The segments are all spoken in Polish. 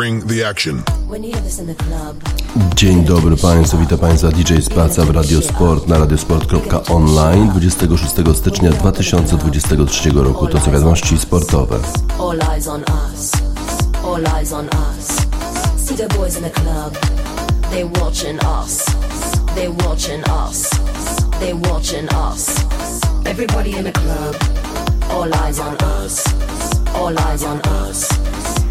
Bring the action. Dzień dobry Państwu, witam Państwa DJ Spaca w Radiosport na radiosport.online 26 stycznia 2023 roku. To są wiadomości sportowe. All eyes on us, all eyes on us. See the boys in the club, they watching us, they watching us, they watching us. Everybody in the club, all eyes on us, all eyes on us.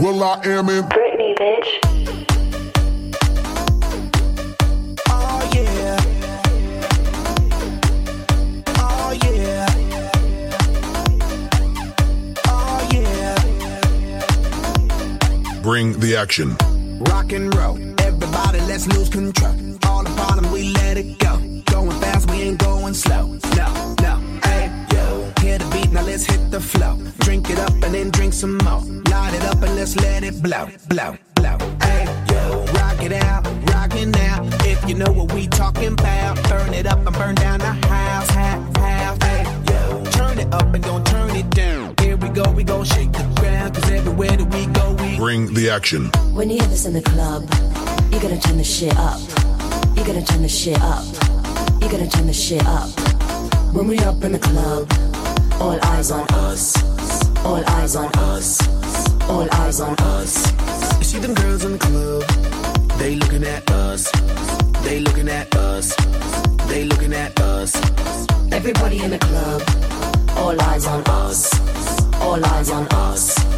Will I am in Britney, bitch. Oh yeah. Oh yeah. Oh yeah. Bring the action. Rock and roll. Everybody, let's lose control. All the bottom, we let it go. Going fast, we ain't going slow. No, no, hey, yo. Hear the beat, now let's hit the flow. Drink it up and then drink some more Light it up and let's let it blow, blow, blow. Hey, yo, rock it out, rock it now. If you know what we talking about, burn it up and burn down the house, house, house. Hey, yo, turn it up and don't turn it down. Here we go, we gon' shake the ground, cause everywhere that we go, we bring the action. When you hear this in the club, you gotta turn the shit up. You gotta turn the shit up. You gotta turn the shit up. When we up in the club, all eyes on us. All eyes on us. All eyes on us. You see them girls in the club. They looking at us. They looking at us. They looking at us. Everybody in the club. All eyes on us. All eyes on us.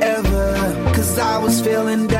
feeling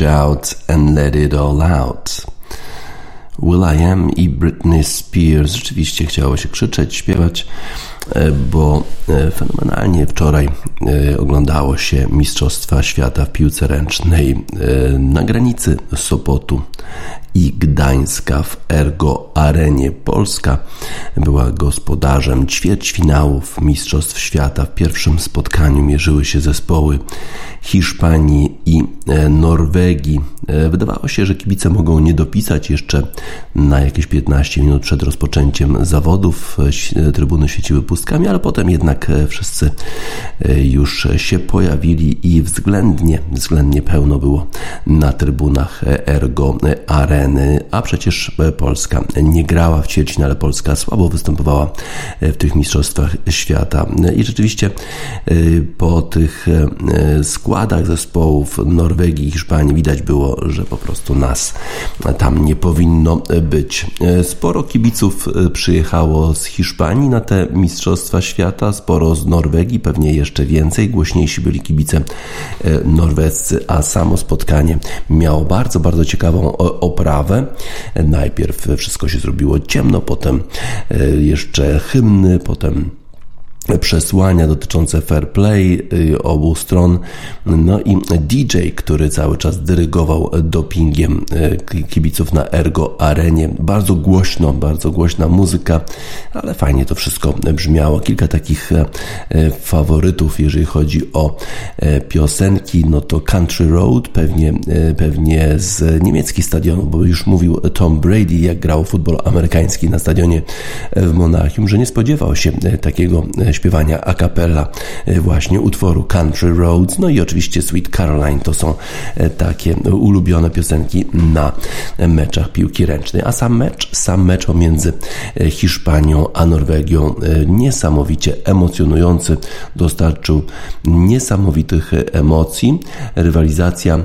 shout and let it all out. Will I Am i Britney Spears. Rzeczywiście chciało się krzyczeć, śpiewać. bo fenomenalnie wczoraj oglądało się Mistrzostwa Świata w piłce ręcznej na granicy Sopotu i Gdańska w Ergo Arenie. Polska była gospodarzem ćwierćfinałów Mistrzostw Świata. W pierwszym spotkaniu mierzyły się zespoły Hiszpanii i e, Norwegii. E, wydawało się, że kibice mogą nie dopisać jeszcze na jakieś 15 minut przed rozpoczęciem zawodów. E, trybuny świeciły pustkami, ale potem jednak wszyscy już się pojawili i względnie, względnie pełno było na trybunach Ergo A przecież Polska nie grała w ćwierćfinale, Polska słabo występowała w tych mistrzostwach świata i rzeczywiście po tych składach zespołów Norwegii i Hiszpanii widać było, że po prostu nas tam nie powinno być. Sporo kibiców przyjechało z Hiszpanii na te Mistrzostwa Świata, sporo z Norwegii, pewnie jeszcze więcej. Głośniejsi byli kibice norwescy, a samo spotkanie miało bardzo, bardzo ciekawą oprawę. Najpierw wszystko się zrobiło ciemno, potem jeszcze hymny, potem przesłania dotyczące fair play y, obu stron, no i DJ, który cały czas dyrygował dopingiem y, kibiców na Ergo Arenie. Bardzo głośno, bardzo głośna muzyka, ale fajnie to wszystko brzmiało. Kilka takich e, faworytów, jeżeli chodzi o e, piosenki, no to Country Road, pewnie, e, pewnie z niemieckich stadionów, bo już mówił Tom Brady, jak grał futbol amerykański na stadionie w Monachium, że nie spodziewał się takiego śpiewania a cappella e, właśnie utworu Country Roads, no i oczywiście Sweet Caroline to są e, takie ulubione piosenki na meczach piłki ręcznej. A sam mecz, sam mecz pomiędzy e, Hiszpanią a Norwegią niesamowicie emocjonujący, dostarczył niesamowitych emocji. Rywalizacja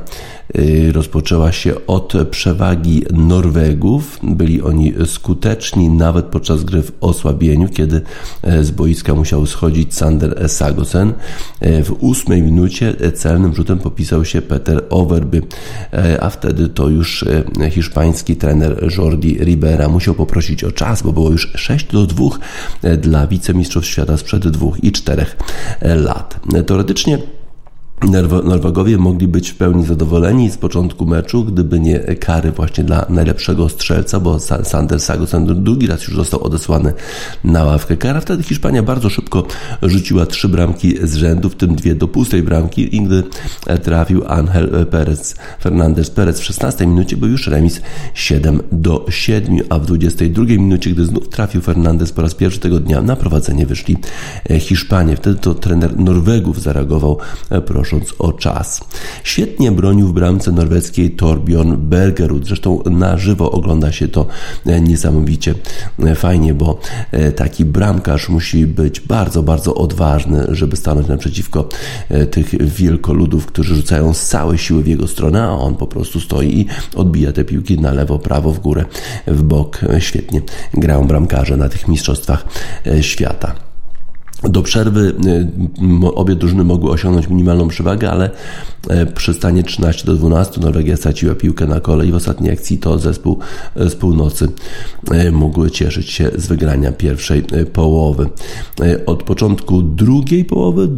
rozpoczęła się od przewagi Norwegów. Byli oni skuteczni nawet podczas gry w osłabieniu, kiedy e, z boiska musiał schodzić Sander Sagosen. E, w ósmej minucie celnym rzutem popisał się Peter Overby, e, a wtedy to już hiszpański trener Jordi Ribera musiał poprosić o czas, bo było już 6 do 2 dla wicemistrzów świata sprzed dwóch i czterech lat. Teoretycznie Norwegowie mogli być w pełni zadowoleni z początku meczu, gdyby nie kary właśnie dla najlepszego strzelca, bo Sander Sagosen drugi raz już został odesłany na ławkę kara. Wtedy Hiszpania bardzo szybko rzuciła trzy bramki z rzędu, w tym dwie do pustej bramki i gdy trafił Angel Perez, Fernandez Perez w 16 minucie był już remis 7 do 7, a w 22 minucie, gdy znów trafił Fernandez po raz pierwszy tego dnia, na prowadzenie wyszli Hiszpanie. Wtedy to trener Norwegów zareagował proszę prosząc o czas. Świetnie bronił w bramce norweskiej Torbjorn Bergerud. Zresztą na żywo ogląda się to e, niesamowicie e, fajnie, bo e, taki bramkarz musi być bardzo, bardzo odważny, żeby stanąć naprzeciwko tych wielkoludów, którzy rzucają z całej siły w jego stronę, a on po prostu stoi i odbija te piłki na lewo, prawo, w górę, w bok. Świetnie grają bramkarze na tych mistrzostwach świata. Do przerwy y, obie drużyny mogły osiągnąć minimalną przewagę, ale e, przy stanie 13 do 12 Norwegia straciła piłkę na kole i w ostatniej akcji to zespół e, z północy e, mógł cieszyć się z wygrania pierwszej połowy. Od początku drugiej połowy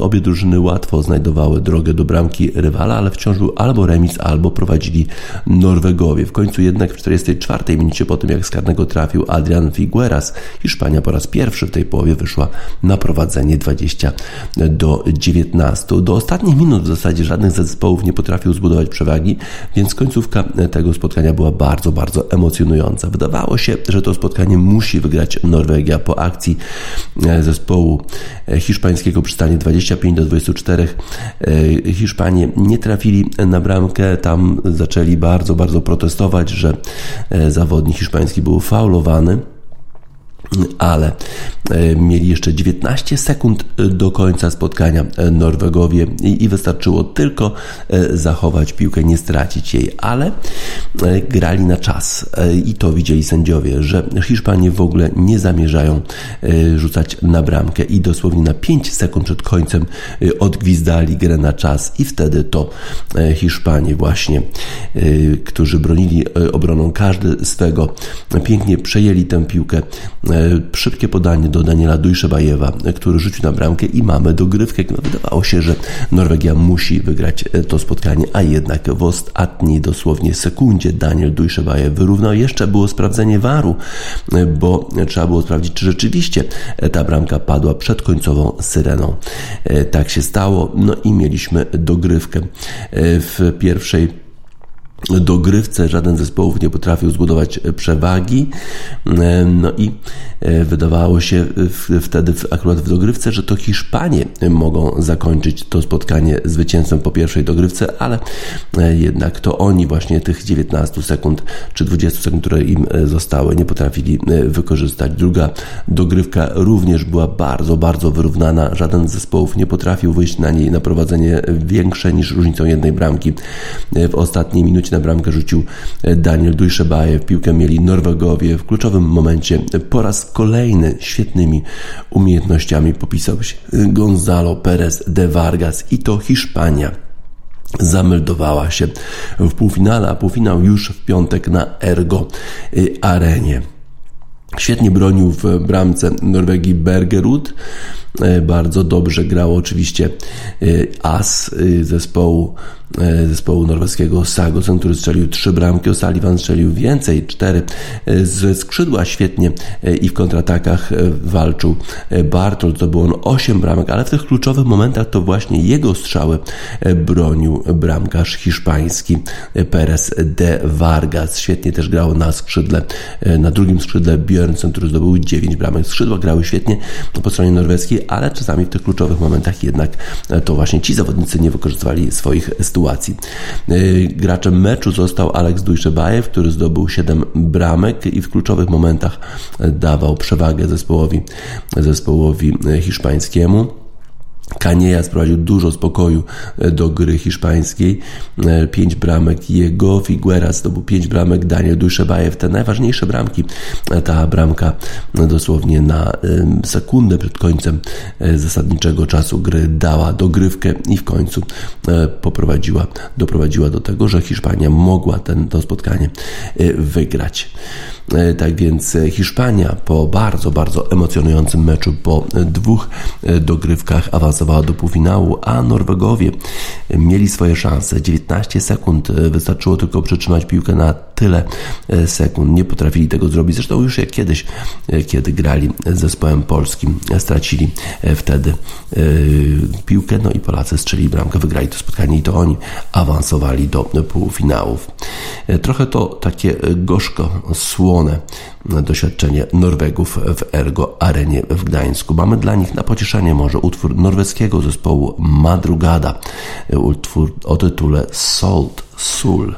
obie drużyny łatwo znajdowały drogę do bramki rywala, ale wciąż był albo remis, albo prowadzili Norwegowie. W końcu jednak w 44 minucie po tym jak z karnego trafił Adrian Figueras, Hiszpania po raz pierwszy w tej połowie wyszła na prowadzenie 20 do 19. Do ostatnich minut w zasadzie żadnych ze zespołów nie potrafił zbudować przewagi, więc końcówka tego spotkania była bardzo, bardzo emocjonująca. Wydawało się, że to spotkanie musi wygrać Norwegia po akcji e, zespołu e, hiszpańskiego przy stanie 25 do 24. E, Hiszpanie nie trafili na bramkę, tam zaczęli bardzo, bardzo protestować, że zawodnik hiszpański był faulowany ale e, mieli jeszcze 19 sekund e, do końca spotkania e, Norwegowie i wystarczyło tylko zachować piłkę, nie stracić jej, ale grali na czas i to widzieli sędziowie, że Hiszpanie w ogóle nie zamierzają rzucać na bramkę i dosłownie na 5 sekund przed końcem odgwizdali grę na czas i wtedy to Hiszpanie właśnie, którzy bronili obroną każdy swego, pięknie przejęli tę piłkę Szybkie podanie do Daniela Dujszebajewa, który rzucił na bramkę i mamy dogrywkę. No, wydawało się, że Norwegia musi wygrać to spotkanie, a jednak w ostatniej dosłownie sekundzie Daniel Dujszebajew wyrównał. Jeszcze było sprawdzenie waru, bo trzeba było sprawdzić, czy rzeczywiście ta bramka padła przed końcową syreną. Tak się stało, no i mieliśmy dogrywkę w pierwszej dogrywce żaden z zespołów nie potrafił zbudować przewagi. No i e, wydawało się wtedy akurat w dogrywce, że to Hiszpanie mogą zakończyć to spotkanie zwycięstwem po pierwszej dogrywce, ale e, jednak to oni właśnie tych 19 sekund czy 20 sekund, które im e, zostały, nie potrafili wykorzystać. Druga dogrywka również była bardzo, bardzo wyrównana. Żaden z zespołów nie potrafił wyjść na niej na prowadzenie większe niż różnicą jednej bramki. W ostatniej minucie na bramkę rzucił e, Daniel Dujszebajew. Piłkę mieli Norwegowie. W kluczowym momencie po raz kolejny świetnymi umiejętnościami popisał się Gonzalo Perez de Vargas i to Hiszpania zameldowała się w półfinale, a półfinał już w piątek na Ergo Arenie. Świetnie bronił w bramce Norwegii Bergerud. E, bardzo dobrze grał oczywiście e, as zespołu E, zespołu norweskiego Sagosen, który strzelił trzy bramki, O'Sullivan strzelił więcej, cztery e, ze skrzydła świetnie e, i w kontratakach walczył Bartol, to było on osiem bramek, ale w tych kluczowych momentach to właśnie jego strzały bronił bramkarz hiszpański Perez de Vargas. Świetnie też grał na skrzydle, na drugim skrzydle Björnsen, który zdobył dziewięć bramek. Skrzydła grały świetnie po stronie norweskiej, ale czasami w tych kluczowych momentach jednak to właśnie ci zawodnicy nie wykorzystywali swoich sytuacji sytuacji. Y, graczem meczu został Aleks Dujszebajew, który zdobył 7 bramek i w kluczowych momentach dawał przewagę zespołowi, zespołowi hiszpańskiemu. Kanieja sprowadził dużo spokoju e, do gry hiszpańskiej. E, pięć bramek jego, Figueras zdobył pięć bramek, Daniel Dujszebajew te najważniejsze bramki. E, ta bramka dosłownie na sekundę przed końcem zasadniczego czasu gry dała dogrywkę i w końcu poprowadziła, doprowadziła do tego, że Hiszpania mogła ten, to spotkanie wygrać. E, tak więc e, Hiszpania po bardzo, bardzo emocjonującym meczu, po dwóch e, dogrywkach awansowała do półfinału, a Norwegowie mieli swoje szanse. 19 sekund wystarczyło tylko przytrzymać piłkę na tyle sekund. Nie potrafili tego zrobić. Zresztą już jak kiedyś, kiedy grali z zespołem polskim, stracili wtedy piłkę, no i Polacy strzeli bramkę, wygrali to spotkanie i to oni awansowali do półfinałów. Trochę to takie gorzko słowo doświadczenie Norwegów w Ergo Arenie w Gdańsku. Mamy dla nich na pocieszenie może utwór norweskiego zespołu Madrugada, utwór o tytule Salt Soul.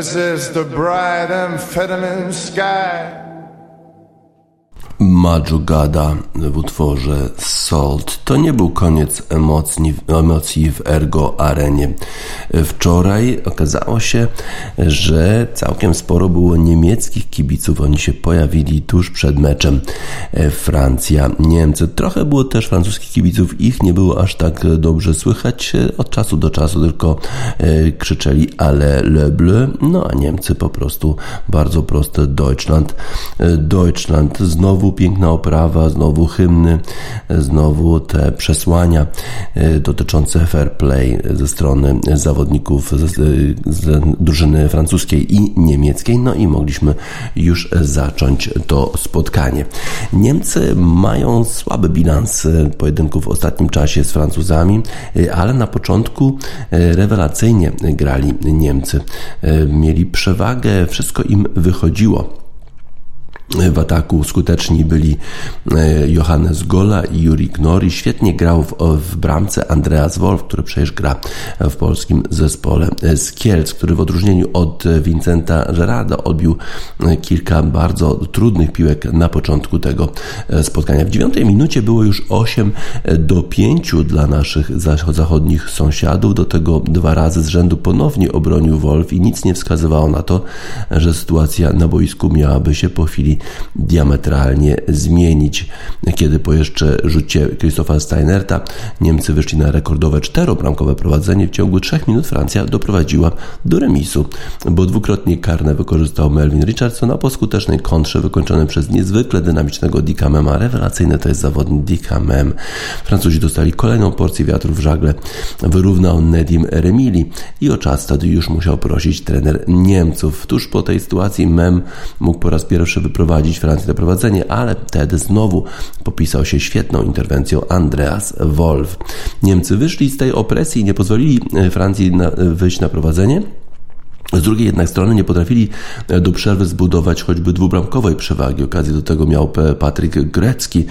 This is the bright amphetamine sky. Madjugada w utworze Salt. To nie był koniec emocji, emocji w Ergo Arenie. Wczoraj okazało się, że całkiem sporo było niemieckich kibiców. Oni się pojawili tuż przed meczem Francja-Niemcy. Trochę było też francuskich kibiców. Ich nie było aż tak dobrze słychać. Od czasu do czasu tylko e, krzyczeli ale le bleu. No a Niemcy po prostu bardzo proste Deutschland. E, Deutschland. Znowu piękna oprawa, znowu hymny, znowu te przesłania e, dotyczące fair play ze strony zawodników z, z drużyny francuskiej i niemieckiej. No i mogliśmy już zacząć to spotkanie. Niemcy mają słaby bilans pojedynków w ostatnim czasie z Francuzami, ale na początku rewelacyjnie grali Niemcy. Mieli przewagę, wszystko im wychodziło w ataku skuteczni byli Johannes Gola i Juri Gnori. Świetnie grał w, w, bramce Andreas Wolf, który przecież gra w polskim zespole z Kielc, który w odróżnieniu od Vincenta Gerarda odbił kilka bardzo trudnych piłek na początku tego spotkania. W dziewiątej minucie było już 8 do 5 dla naszych zachodnich sąsiadów. Do tego dwa razy z rzędu ponownie obronił Wolf i nic nie wskazywało na to, że sytuacja na boisku miałaby się po chwili diametralnie zmienić. Kiedy po jeszcze rzucie Christopha Steinerta Niemcy wyszli na rekordowe czterobramkowe prowadzenie, w ciągu trzech minut Francja doprowadziła do remisu, bo dwukrotnie karne wykorzystał Melvin Richardson, a po skutecznej kontrze wykończonej przez niezwykle dynamicznego Dicka Mema, rewelacyjny to jest zawodnik Dicka Mem. Francuzi dostali kolejną porcję wiatru w żagle, wyrównał Nedim Remili i o czas wtedy już musiał prosić trener Niemców. Tuż po tej sytuacji Mem mógł po raz pierwszy wyprowadzić doprowadzić Francję do prowadzenia, ale wtedy znowu popisał się świetną interwencją Andreas Wolf. Niemcy wyszli z tej opresji i nie pozwolili Francji na, wyjść na prowadzenie. Z drugiej jednak strony nie potrafili e, do przerwy zbudować choćby dwubramkowej przewagi. Okazję do tego miał Patryk Grecki,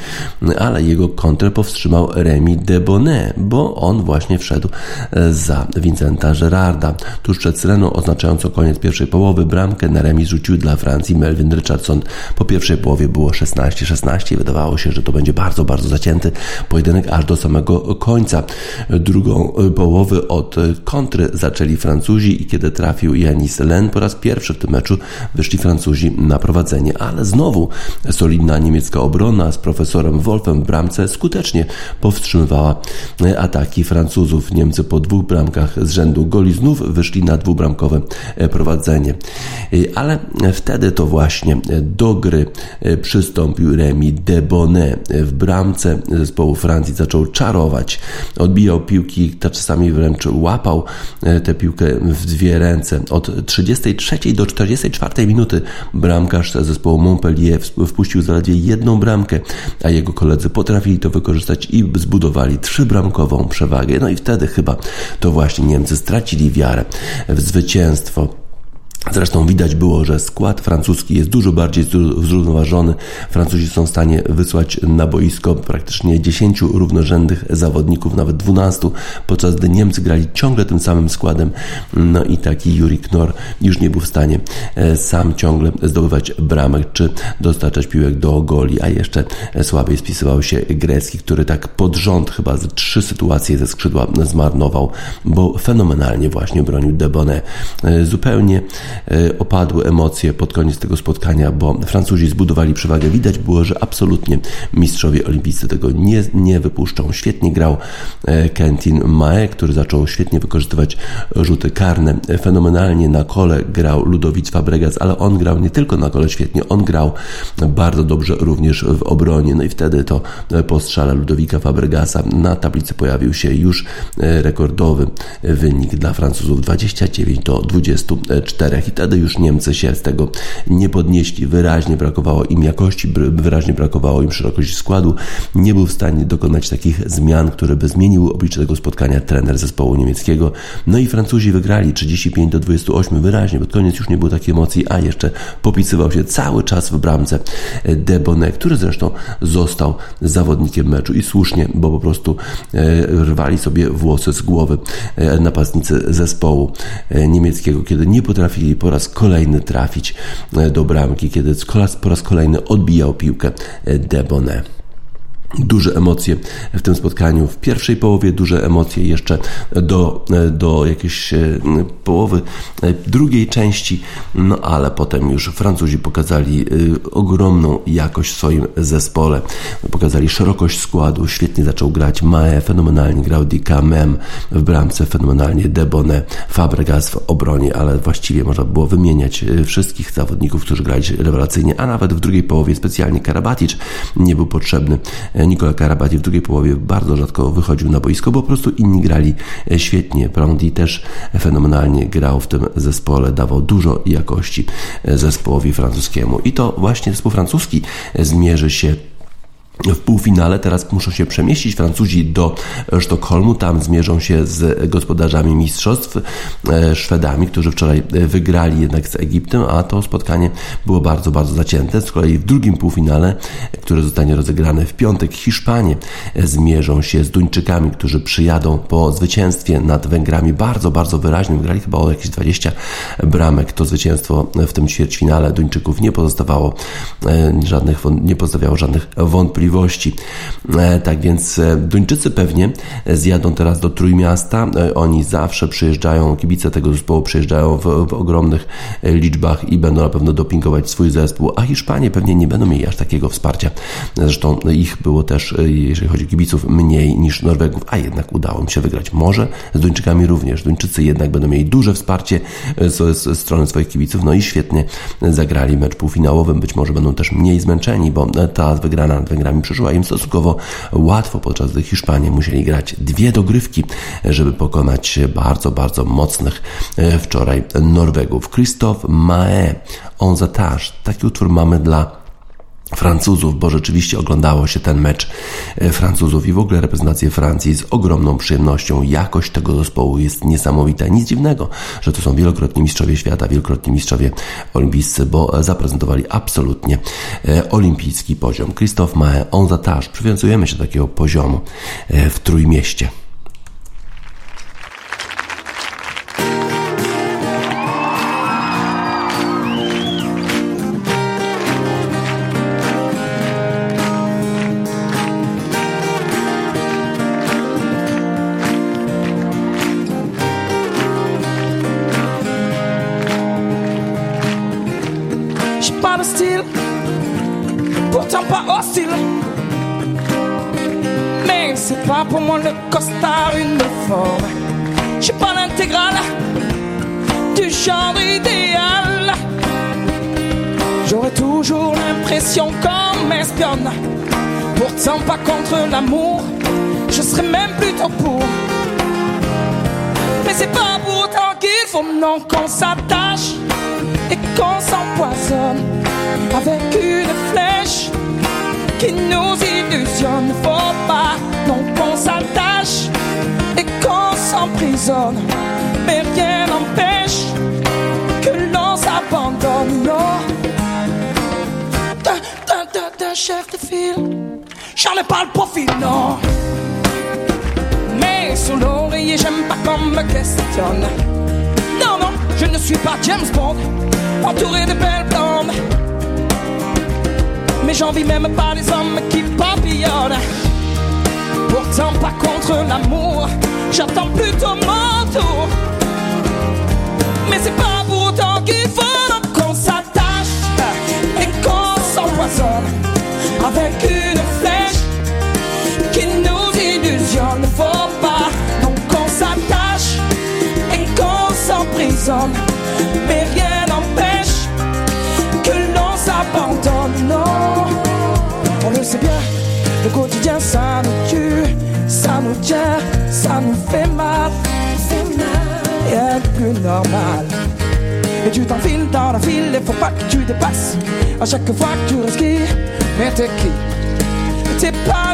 ale jego kontrę powstrzymał Remi Debonet, bo on właśnie wszedł e, za Vincenta Gerarda. Tuż przed syreną oznaczającą koniec pierwszej połowy bramkę na remis rzucił dla Francji Melvin Richardson. Po pierwszej połowie było 16-16 i wydawało się, że to będzie bardzo, bardzo zacięty pojedynek aż do samego końca. Drugą e, połowę od kontry zaczęli Francuzi i kiedy trafił Janis Len. Po raz pierwszy w tym meczu wyszli Francuzi na prowadzenie, ale znowu solidna niemiecka obrona z profesorem Wolfem w bramce skutecznie powstrzymywała ataki Francuzów. Niemcy po dwóch bramkach z rzędu goli znów wyszli na dwubramkowe prowadzenie. Ale wtedy to właśnie do gry przystąpił Remi Debonet. W bramce zespołu Francji zaczął czarować. Odbijał piłki, czasami wręcz łapał tę piłkę w dwie ręce od 33 do 44 minuty bramkarz zespołu Montpellier wpuścił zaledwie jedną bramkę, a jego koledzy potrafili to wykorzystać i zbudowali trzybramkową przewagę. No i wtedy chyba to właśnie Niemcy stracili wiarę w zwycięstwo. Zresztą widać było, że skład francuski jest dużo bardziej zrównoważony. Francuzi są w stanie wysłać na boisko praktycznie 10 równorzędnych zawodników, nawet 12, podczas gdy Niemcy grali ciągle tym samym składem. No i taki Juri Knorr już nie był w stanie e, sam ciągle zdobywać bramek czy dostarczać piłek do goli, a jeszcze słabiej spisywał się Grecki, który tak pod rząd chyba z trzy sytuacje ze skrzydła zmarnował, bo fenomenalnie właśnie bronił. Zupełnie E, opadły emocje pod koniec tego spotkania, bo Francuzi zbudowali przewagę. Widać było, że absolutnie mistrzowie olimpijscy tego nie, nie wypuszczą. Świetnie grał e, Kentin Mae, który zaczął świetnie wykorzystywać rzuty karne. Fenomenalnie na kole grał Ludowic Fabregas, ale on grał nie tylko na kole świetnie, on grał bardzo dobrze również w obronie. No i wtedy to po strzale Ludowika Fabregasa na tablicy pojawił się już e, rekordowy wynik dla Francuzów 29 do 24 i wtedy już Niemcy się z tego nie podnieśli. Wyraźnie brakowało im jakości, wyraźnie brakowało im szerokości składu. Nie był w stanie dokonać takich zmian, które by zmieniły oblicze tego spotkania trener zespołu niemieckiego. No i Francuzi wygrali 35 do 28 wyraźnie. Pod koniec już nie było takiej emocji, a jeszcze popisywał się cały czas w bramce Debone, który zresztą został zawodnikiem meczu i słusznie, bo po prostu e, rwali sobie włosy z głowy e, napastnicy zespołu e, niemieckiego, kiedy nie potrafili po raz kolejny trafić e, do bramki, kiedy po raz kolejny odbijał piłkę e, Debonet duże emocje w tym spotkaniu. W pierwszej połowie duże emocje jeszcze do, do jakiejś e, połowy e, drugiej części, no ale potem już Francuzi pokazali e, ogromną jakość w swoim zespole. Pokazali szerokość składu, świetnie zaczął grać Mae, fenomenalnie grał Dika Mem w bramce, fenomenalnie Debone, Fabregas w obronie, ale właściwie można było wymieniać wszystkich zawodników, którzy grali rewelacyjnie, a nawet w drugiej połowie specjalnie Karabatic nie był potrzebny Nikola Karabati w drugiej połowie bardzo rzadko wychodził na boisko, bo po prostu inni grali e, świetnie. Prandi też fenomenalnie grał w tym zespole, dawał dużo jakości e, zespołowi francuskiemu. I to właśnie zespół francuski e, zmierzy się w półfinale. Teraz muszą się przemieścić Francuzi do Sztokholmu. Tam zmierzą się z gospodarzami mistrzostw, e, Szwedami, którzy wczoraj wygrali jednak z Egiptem, a to spotkanie było bardzo, bardzo zacięte. Z kolei w drugim półfinale, które zostanie rozegrane w piątek, Hiszpanie zmierzą się z Duńczykami, którzy przyjadą po zwycięstwie nad Węgrami bardzo, bardzo wyraźnym. Wygrali chyba o jakieś 20 bramek. To zwycięstwo w tym ćwierćfinale Duńczyków nie pozostawało e, żadnych, nie pozostawiało żadnych wątpliwości możliwości. E, tak więc e, Duńczycy pewnie zjadą teraz do Trójmiasta. E, oni zawsze przyjeżdżają, kibice tego zespołu przyjeżdżają w, w ogromnych liczbach i będą na pewno dopingować swój zespół, a Hiszpanie pewnie nie będą mieli aż takiego wsparcia. Zresztą ich było też, jeżeli chodzi o kibiców, mniej niż Norwegów, a jednak udało im się wygrać. Może z Duńczykami również. Duńczycy jednak będą mieli duże wsparcie z, z strony swoich kibiców, no i świetnie zagrali mecz półfinałowy. Być może będą też mniej zmęczeni, bo ta wygrana nad Węgrami przyszła im stosunkowo łatwo, podczas gdy Hiszpanie musieli grać dwie dogrywki, żeby pokonać bardzo, bardzo mocnych e, wczoraj Norwegów. Christophe Mae, On Zatage, taki utwór mamy dla Francuzów, bo rzeczywiście oglądało się ten mecz e, Francuzów i w ogóle reprezentację Francji z ogromną przyjemnością. Jakość tego zespołu jest niesamowita. Nic dziwnego, że to są wielokrotni mistrzowie świata, wielokrotni mistrzowie olimpijscy, bo zaprezentowali absolutnie e, olimpijski poziom. Christophe Mahé, on zataż. Przywiązujemy się do takiego poziomu e, w Trójmieście. J'en vis même pas les hommes qui papillonnent. Pourtant pas contre l'amour, j'attends plutôt mon tour. Mais c'est pas pour autant qu'il faut qu'on s'attache et qu'on s'empoisonne avec une flèche qui nous illusionne. Faut pas donc qu'on s'attache et qu'on s'emprisonne. Sait bien, le quotidien ça nous tue ça nous tient, ça nous fait mal. Rien de plus normal. Et tu t'enfiles dans la file, il faut pas que tu dépasses. À chaque fois que tu respires, mais t'es qui? T'es pas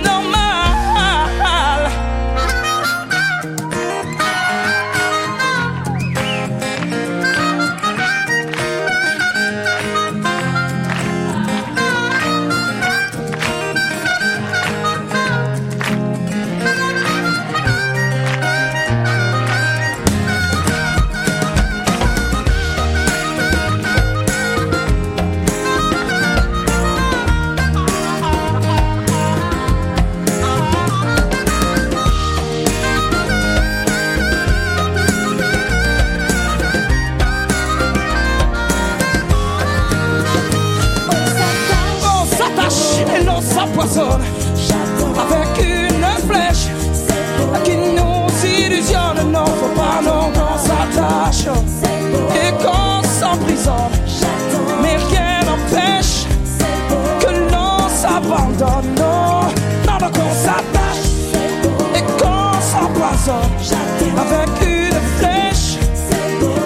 avec une flèche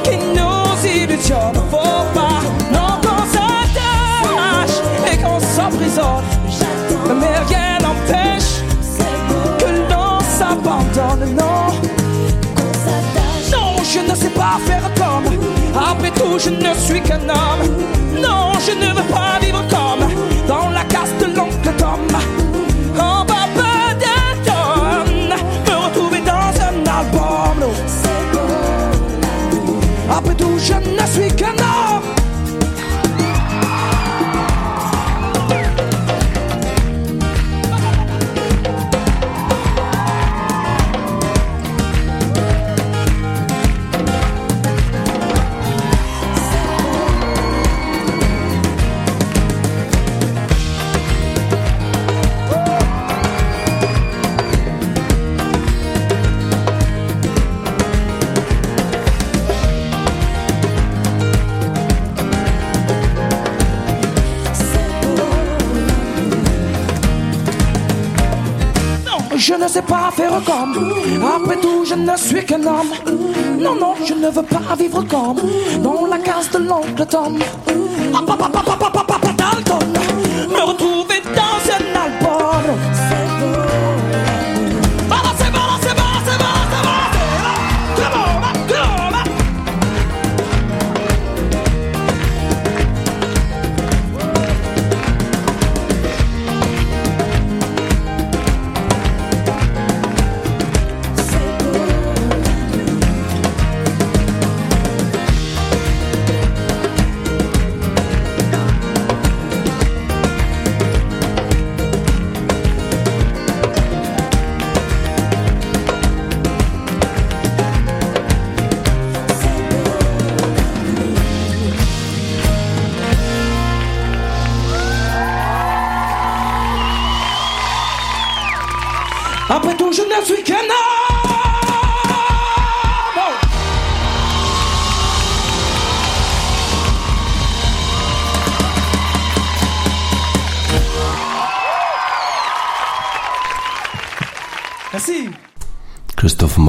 qui nous illusionne. Faut pas, non, qu'on s'attache et qu'on s'emprisonne. Mais rien n'empêche que l'on s'abandonne, non. Non, je ne sais pas faire comme. Après tout, je ne suis qu'un homme. Non, je ne veux pas vivre comme. Je ne suis qu'un ne sais pas faire comme. Après tout, je ne suis qu'un homme. Non, non, je ne veux pas vivre comme dans la case de l'oncle Tom. Ah,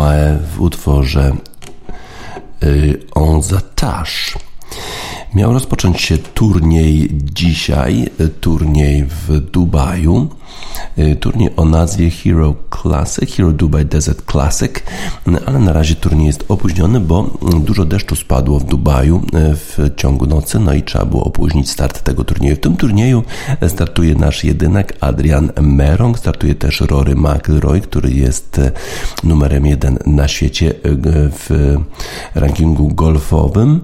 Krzysztof Mae w utworze y, On Zatash. Miał rozpocząć się turniej dzisiaj, turniej w Dubaju. Y, turniej o nazwie Hero Classic, Hero Dubai Desert Classic, ale na razie turniej jest opóźniony, bo dużo deszczu spadło w Dubaju w ciągu nocy, no i trzeba było opóźnić start tego turnieju. W tym turnieju startuje nasz jedynek Adrian Merong, startuje też Rory McIlroy, który jest numerem jeden na świecie w rankingu golfowym.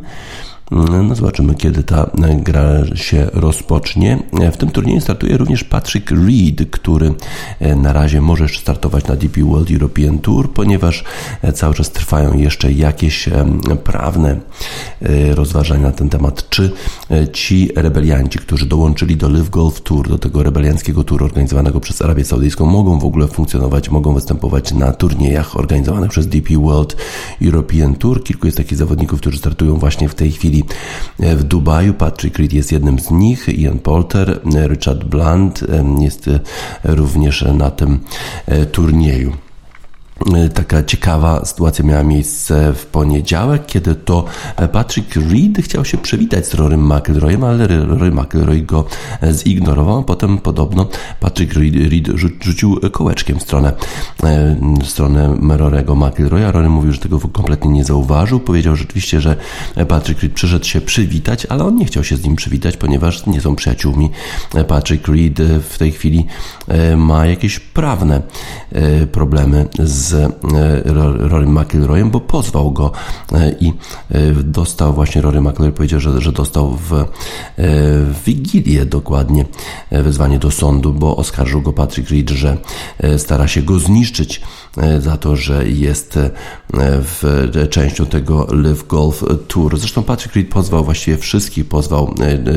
No zobaczymy, kiedy ta gra się rozpocznie. W tym turnieju startuje również Patrick Reed, który e, na razie może startować na DP World European Tour, ponieważ e, cały czas trwają jeszcze jakieś prawne e, rozważania na ten temat, czy ci rebelianci, którzy dołączyli do Live Golf Tour, do tego rebelianckiego touru organizowanego przez Arabię Saudyjską, mogą w ogóle funkcjonować, mogą występować na turniejach organizowanych przez DP World European Tour. Kilku jest takich zawodników, którzy startują właśnie w tej chwili w Dubaju. Patrick Reed jest jednym z nich, Ian Polter, Richard Blunt jest również na tym e, turnieju. E, taka ciekawa sytuacja miała miejsce w poniedziałek, kiedy to Patrick Reed chciał się przywitać z Rorym McIlroyem, ale Rory McIlroy go zignorował. Potem podobno Patrick Reed rzucił kołeczkiem w stronę, e, w stronę Rorego McIlroya. Rory mówił, że tego kompletnie nie zauważył. Powiedział rzeczywiście, że Patrick Reed przyszedł się przywitać, ale on nie chciał się z nim przywitać, ponieważ nie są przyjaciółmi. Patrick Reed w tej chwili e, ma jakieś prawne problemy z z e, Rory McIlroyem, bo pozwał go e, i e, dostał właśnie Rory McIlroy powiedział, że, że dostał w, w Wigilię dokładnie wezwanie do sądu, bo oskarżył go Patrick Reed, że stara się go zniszczyć za to, że jest w częścią tego Live Golf Tour. Zresztą Patrick Reed pozwał właściwie wszystkich, pozwał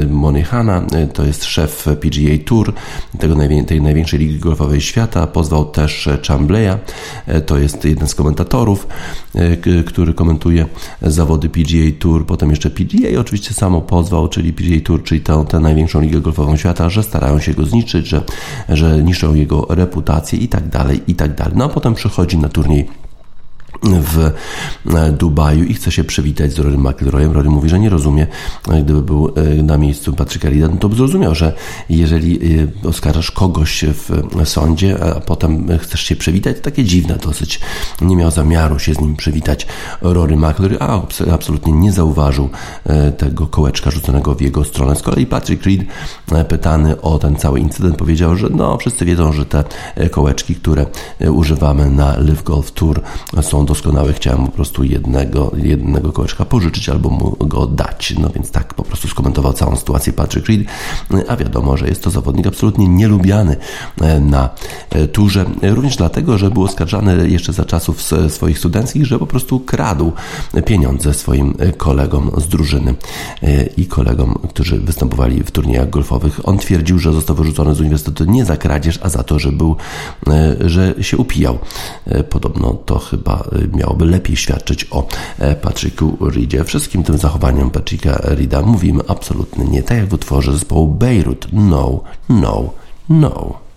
Monihana, to jest szef PGA Tour, tego tej największej ligi golfowej świata, pozwał też Chambleya, to jest jeden z komentatorów, e, który komentuje zawody PGA Tour, potem jeszcze PGA oczywiście samo pozwał, czyli PGA Tour, czyli tę, tę największą ligę golfową świata, że starają się go zniszczyć, że, że niszczą jego reputację i tak dalej, i tak dalej. No a potem przychodzi na turniej w e, Dubaju i chce się przywitać z Rory McIlroyem. Rory mówi, że nie rozumie, gdyby był e, na miejscu Patryka Rida, no to by zrozumiał, że jeżeli e, oskarżasz kogoś w sądzie, a potem chcesz się przywitać, to takie dziwne dosyć. Nie miał zamiaru się z nim przywitać Rory McIlroy, a absolutnie nie zauważył tego kołeczka rzuconego w jego stronę. Z kolei Patrick Reed, pytany o ten cały incydent, powiedział, że no, wszyscy wiedzą, że te kołeczki, które używamy na Live Golf Tour są doskonałe, chciałem po prostu jednego, jednego kołeczka pożyczyć albo mu go dać. No więc tak po prostu skomentował całą sytuację Patrick Reed, a wiadomo, że jest to zawodnik absolutnie nielubiany e, na e, turze, również dlatego, że był oskarżany jeszcze za czasów swoich studenckich, że po prostu kradł pieniądze swoim kolegom z drużyny e, i kolegom, którzy występowali w turniejach golfowych. On twierdził, że został wyrzucony z uniwersytetu nie za kradzież, a za to, że był, że się upijał. Podobno to chyba miałoby lepiej świadczyć o e, Patricku Reedzie. Wszystkim tym zachowaniom Patricka Reeda mówimy absolutnie nie, tak jak w utworze zespołu Beirut. No, no, no.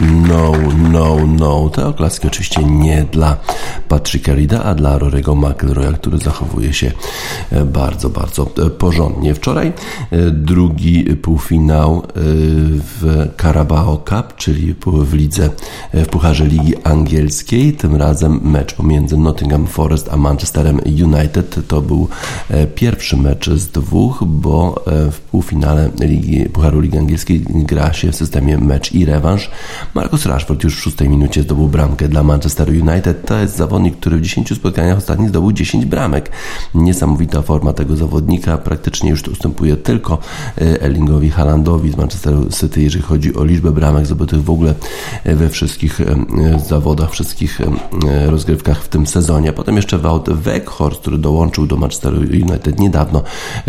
No, No, No. Te oklaski oczywiście nie dla Patricka Rida, a dla Rorego McIlroya, który zachowuje się e, bardzo, bardzo e, porządnie. Wczoraj e, drugi półfinał w Carabao Cup, czyli w lidze, w Pucharze Ligi Angielskiej. Tym razem mecz pomiędzy Nottingham Forest a Manchesterem United. To był pierwszy mecz z dwóch, bo w półfinale Ligi, Pucharu Ligi Angielskiej gra się w systemie mecz i rewanż. Marcus Rashford już w szóstej minucie zdobył bramkę dla Manchester United. To jest zawodnik, który w 10 spotkaniach ostatnich zdobył 10 bramek. Niesamowita forma tego zawodnika. Praktycznie już ustępuje tylko e, Erlingowi Haalandowi z Manchester City, jeżeli chodzi o liczbę bramek zdobytych w ogóle e, we wszystkich e, zawodach, wszystkich rozgrywkach w tym sezonie. Potem jeszcze Wout Weghorst, który dołączył do Manchester United niedawno,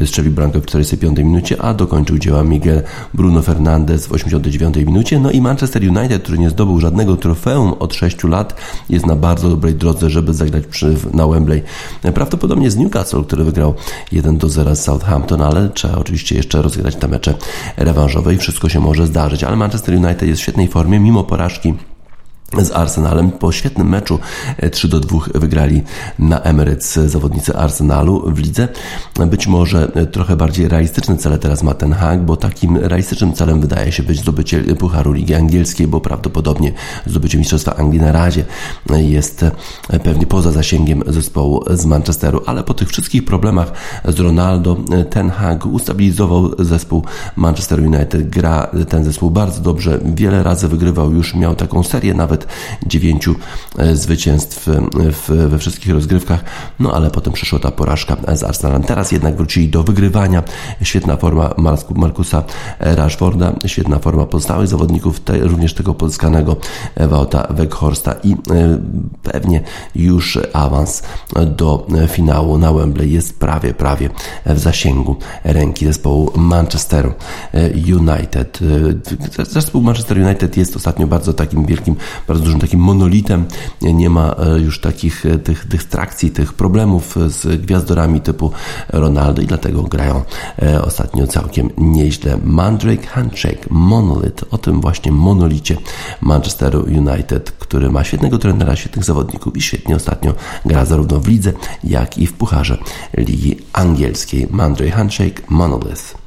strzelił bramkę w 45 minucie, a dokończył dzieła Miguel Bruno Fernandes w 89 minucie. No i Manchester United, który nie zdobył żadnego trofeum od 6 lat, jest na bardzo dobrej drodze, żeby zagrać przy, na Wembley. Prawdopodobnie z Newcastle, który wygrał 1 do 0 z Southampton, ale trzeba oczywiście jeszcze rozgrać te mecze rewanżowe i wszystko się może zdarzyć. Ale Manchester United jest w świetnej formie, mimo porażki z Arsenalem. Po świetnym meczu 3 e, do 2 wygrali na Emirates zawodnicy Arsenalu w lidze. Być może e, trochę bardziej realistyczne cele teraz ma ten Hag, bo takim realistycznym celem wydaje się być zdobycie Pucharu Ligi Angielskiej, bo prawdopodobnie zdobycie Mistrzostwa Anglii na razie jest e, pewnie poza zasięgiem zespołu z Manchesteru, ale po tych wszystkich problemach z Ronaldo ten Hag ustabilizował zespół Manchester United. Gra ten zespół bardzo dobrze, wiele razy wygrywał już, miał taką serię nawet nawet e, zwycięstw e, w, we wszystkich rozgrywkach, no ale potem przyszła ta porażka z Arsenalem. Teraz jednak wrócili do wygrywania. Świetna forma Markusa Rashforda, świetna forma pozostałych zawodników, te, również tego pozyskanego Wouta Weghorsta i e, pewnie już awans do finału na Wembley jest prawie, prawie w zasięgu ręki zespołu Manchesteru United. Zespół Manchester United jest ostatnio bardzo takim wielkim bardzo dużym takim monolitem. Nie ma e, już takich e, tych dystrakcji, tych problemów z gwiazdorami typu Ronaldo i dlatego grają e, ostatnio całkiem nieźle. Mandrake Handshake, Monolith, o tym właśnie monolicie Manchesteru United, który ma świetnego trenera, świetnych zawodników i świetnie ostatnio gra zarówno w lidze, jak i w pucharze Ligi Angielskiej. Mandrake Handshake, Monolith.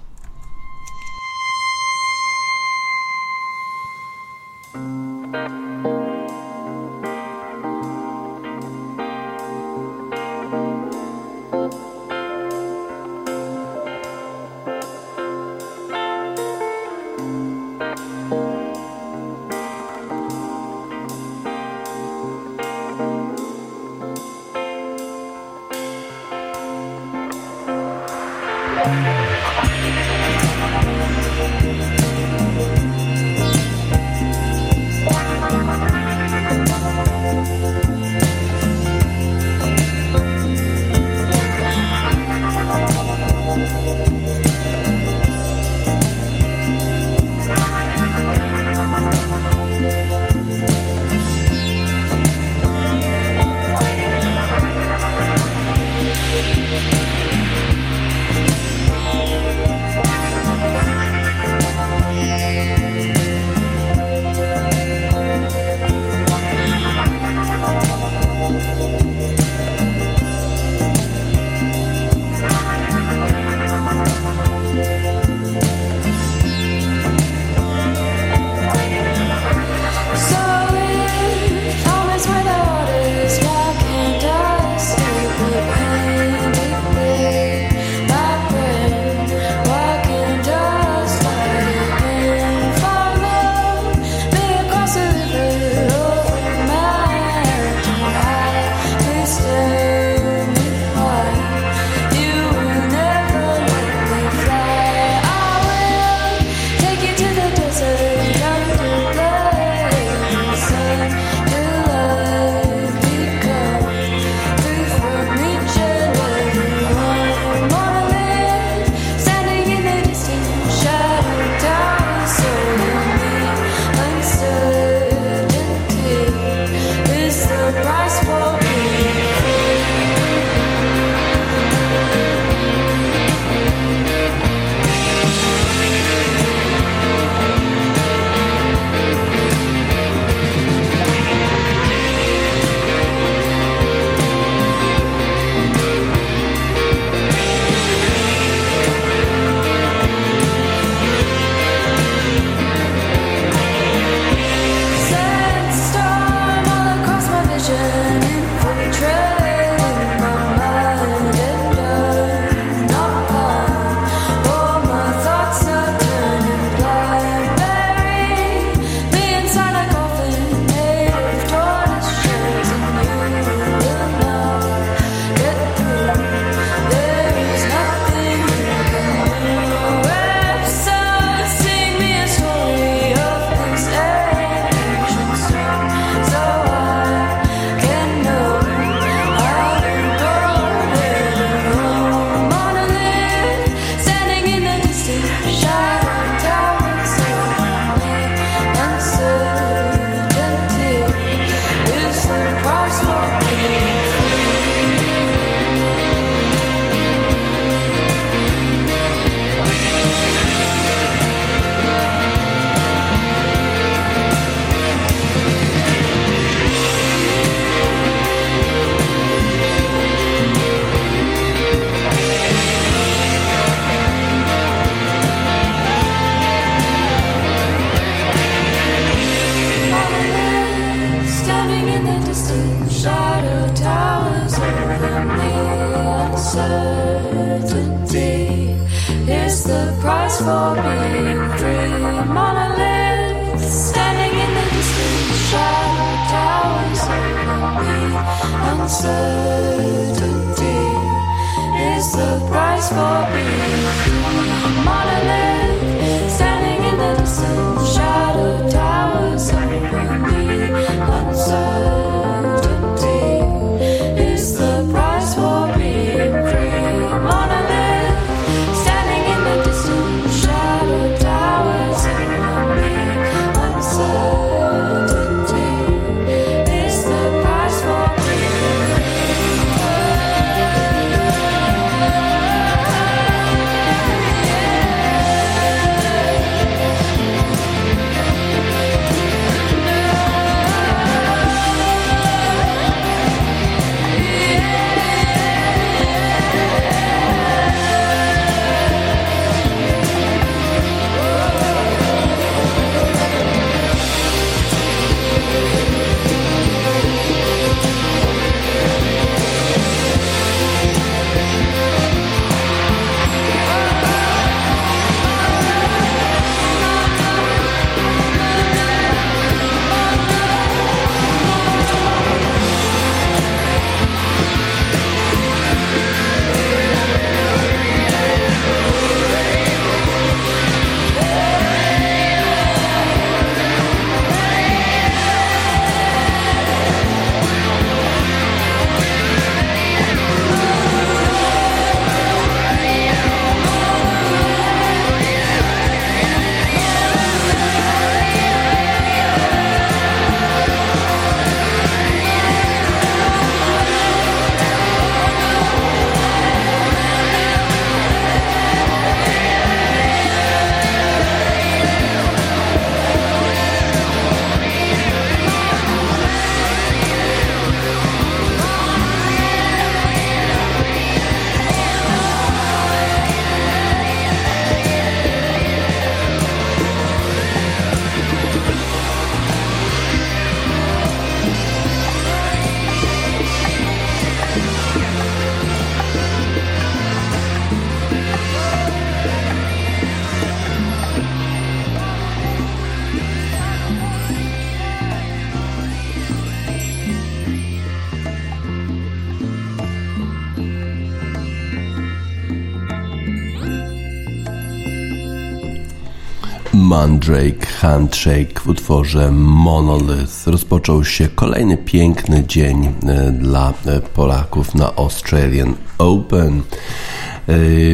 Mandrake Handshake w utworze Monolith rozpoczął się kolejny piękny dzień e, dla e, Polaków na Australian Open.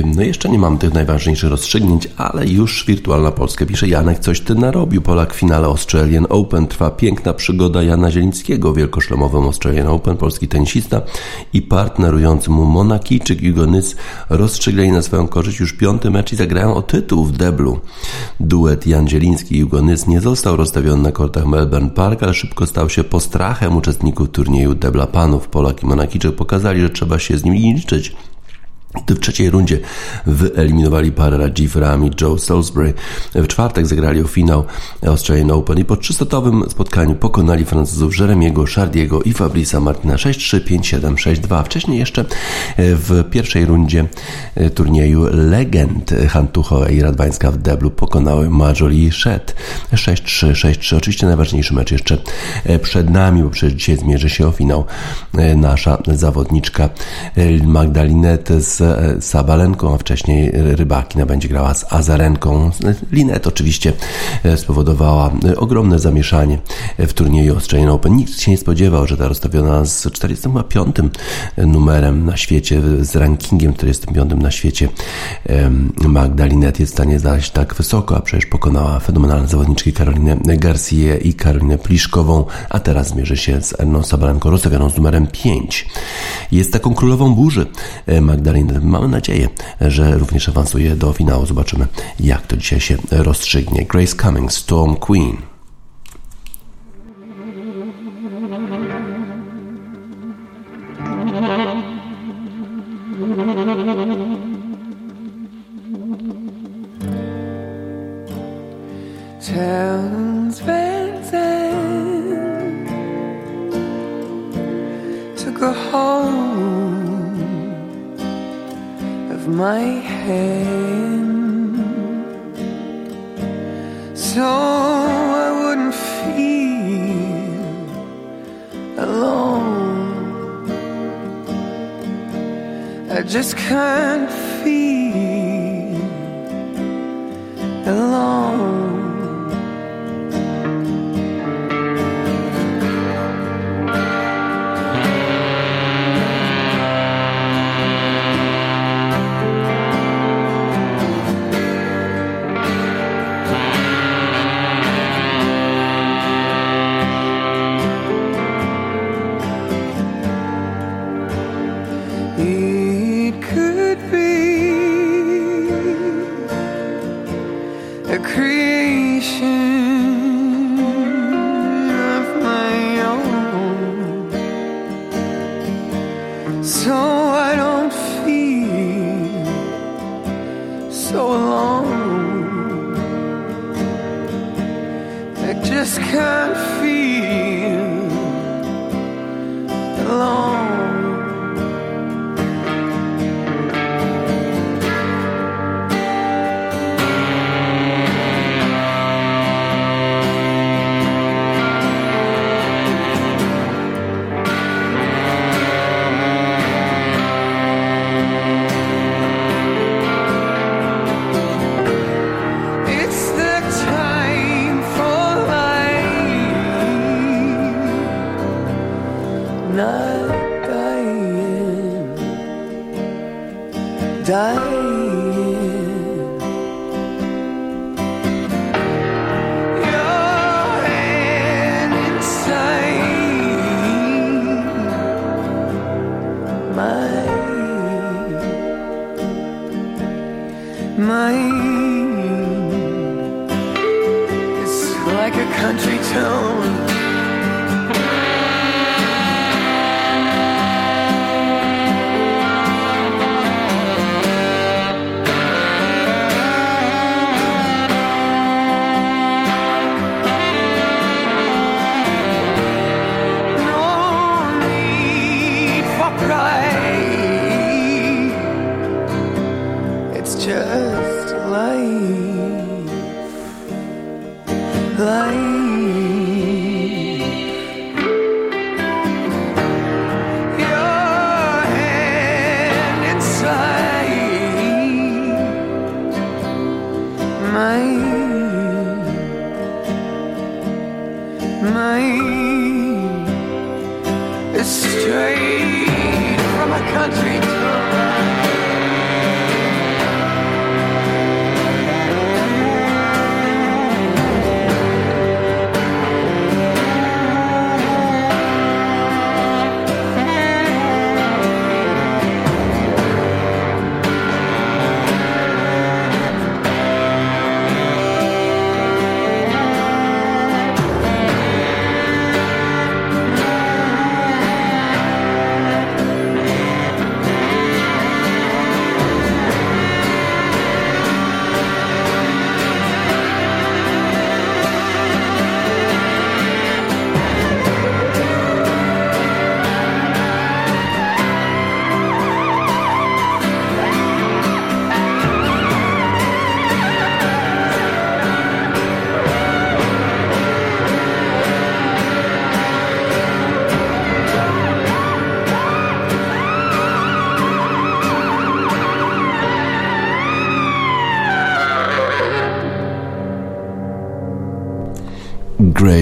No jeszcze nie mamy tych najważniejszych rozstrzygnięć, ale już wirtualna Polska pisze Janek, coś ty narobił. Polak w finale Australian Open. Trwa piękna przygoda Jana Zielińskiego wielkoszlemowym Australian Open. Polski tenisista i partnerujący mu Monakijczyk Hugo Nys rozstrzygnęli na swoją korzyść już piąty mecz i zagrają o tytuł w deblu. Duet Jan Zieliński i Hugo Nys nie został rozstawiony na kortach Melbourne Park, ale szybko stał się postrachem uczestników turnieju debla panów. Polak i Monakijczyk pokazali, że trzeba się z nimi liczyć. Gdy w trzeciej rundzie wyeliminowali parę Rajiv Rami, Joe Salisbury, w czwartek zagrali o finał Australian Open i po trzystotowym spotkaniu pokonali Francuzów Jeremiego, Chardiego i Fabrice'a Martina 6-3, 5-7, 6-2. Wcześniej jeszcze w pierwszej rundzie turnieju legend Hantuchowa i Radwańska w deblu pokonały Marjorie Shed 6-3, 6-3. Oczywiście najważniejszy mecz jeszcze przed nami, bo przecież dzisiaj zmierzy się o finał nasza zawodniczka Magdalinette z Sabalenką, a wcześniej Rybakina będzie grała z Azarenką. Linet oczywiście spowodowała ogromne zamieszanie w turnieju Australian Open. Nikt się nie spodziewał, że ta rozstawiona z 45 numerem na świecie, z rankingiem 45 na świecie Magdalinet jest w stanie zajść tak wysoko, a przecież pokonała fenomenalne zawodniczki Karolinę Garcia i Karolinę Pliszkową, a teraz zmierzy się z Erną Sabalenką rozstawioną z numerem 5. Jest taką królową burzy Magdalinet. Mamy nadzieję, że również awansuje do finału. Zobaczymy, jak to dzisiaj się rozstrzygnie. Grace Cummings, Storm Queen. Towns Van took a my hand so I wouldn't feel alone. I just can't feel.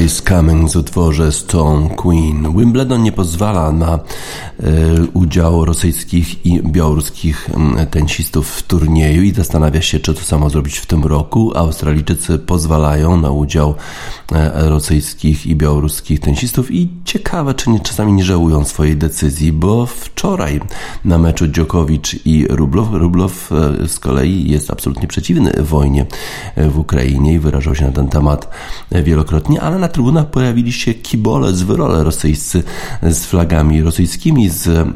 Grace Cummings w utworze Stone Queen. Wimbledon nie pozwala na e, udział rosyjskich i białoruskich tenisistów w turnieju i zastanawia się, czy to samo zrobić w tym roku. Australijczycy pozwalają na udział e, rosyjskich i białoruskich tenisistów i ciekawe, czy nie, czasami nie żałują swojej decyzji, bo wczoraj na meczu Dziokowicz i Rublow, Rublow e, z kolei jest absolutnie przeciwny wojnie w Ukrainie i wyrażał się na ten temat wielokrotnie, ale na trybunach pojawili się kibole z wyrole rosyjscy z flagami rosyjskimi, z, e,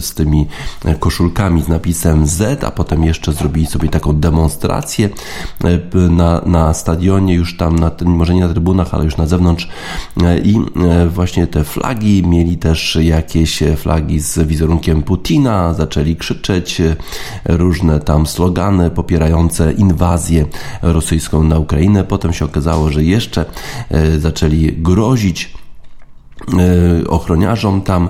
z tymi koszulkami z napisem Z, a potem jeszcze zrobili sobie taką demonstrację e, na, na stadionie, już tam, na, może nie na trybunach, ale już na zewnątrz e, i właśnie te flagi mieli też jakieś flagi z wizerunkiem Putina, zaczęli krzyczeć różne tam slogany popierające inwazję rosyjską na Ukrainę. Potem się okazało, że jeszcze zaczęli grozić ochroniarzom tam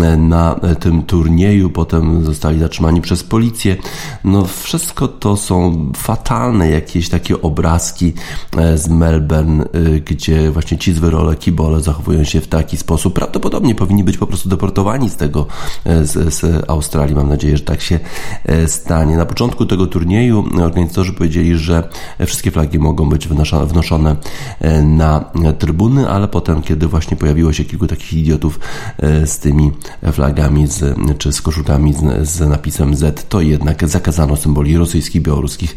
e, na tym turnieju, potem zostali zatrzymani przez policję. No wszystko to są fatalne jakieś takie obrazki e, z Melbourne, gdzie właśnie ci z wyrole, kibole zachowują się w taki sposób. Prawdopodobnie powinni być po prostu deportowani z tego, z, z Australii. Mam nadzieję, że tak się stanie. Na początku tego turnieju organizatorzy powiedzieli, że wszystkie flagi mogą być wnoszone na trybuny, ale potem, kiedy właśnie pojawiło się kilku takich idiotów e, z tymi flagami z, czy z koszulkami z, z napisem Z, to jednak zakazano symboli rosyjskich, białoruskich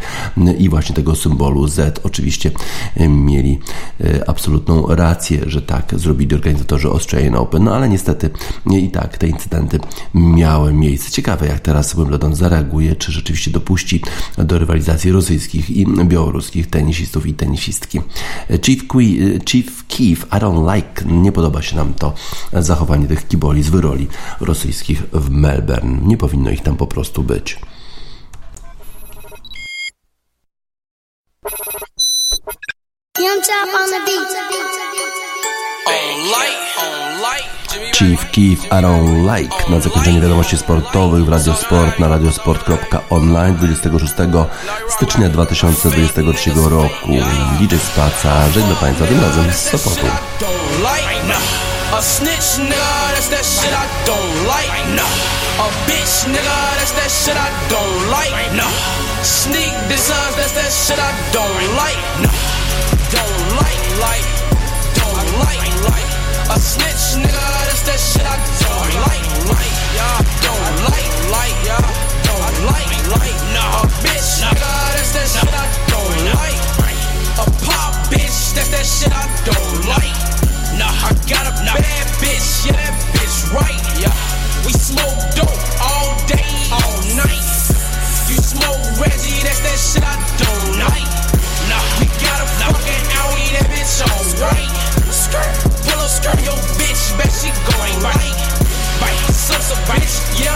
i właśnie tego symbolu Z. Oczywiście e, mieli e, absolutną rację, że tak zrobili organizatorzy Australian Open, no ale niestety i tak te incydenty miały miejsce. Ciekawe jak teraz Wimbledon zareaguje, czy rzeczywiście dopuści do rywalizacji rosyjskich i białoruskich tenisistów i tenisistki. Chief, Chief Keef, I don't like, nie podoba się nam to zachowanie tych kiboli z wyroli rosyjskich w Melbourne. Nie powinno ich tam po prostu być. Chief Keef I Don't Like na zakończenie wiadomości sportowych w Radiosport na radiosport.online 26 stycznia 2023 roku. DJ Spaca, żegnam Państwa tym razem z Sopotu. Snitch, nigga, that's that shit I don't like. No. A bitch, nigga, that's that shit I don't like. No. Sneak designs, that's that shit I don't like. No. Don't like, like, don't like, like. A snitch, nigga, that's that shit I don't like, like. Yeah, don't like, like, yeah, don't like, like. No. A bitch, nigga, that's that shit I don't like. A pop bitch, that's that shit I don't like. Nah, I got a nah. bad bitch, yeah, that bitch right. Yeah, we smoke dope all day, all night. You smoke Reggie, that's that shit I don't like. Nah, we got a fucking Audi, that bitch alright. Skirt, pull up skirt, your bitch, bet she going right. Right, so so bitch, yeah,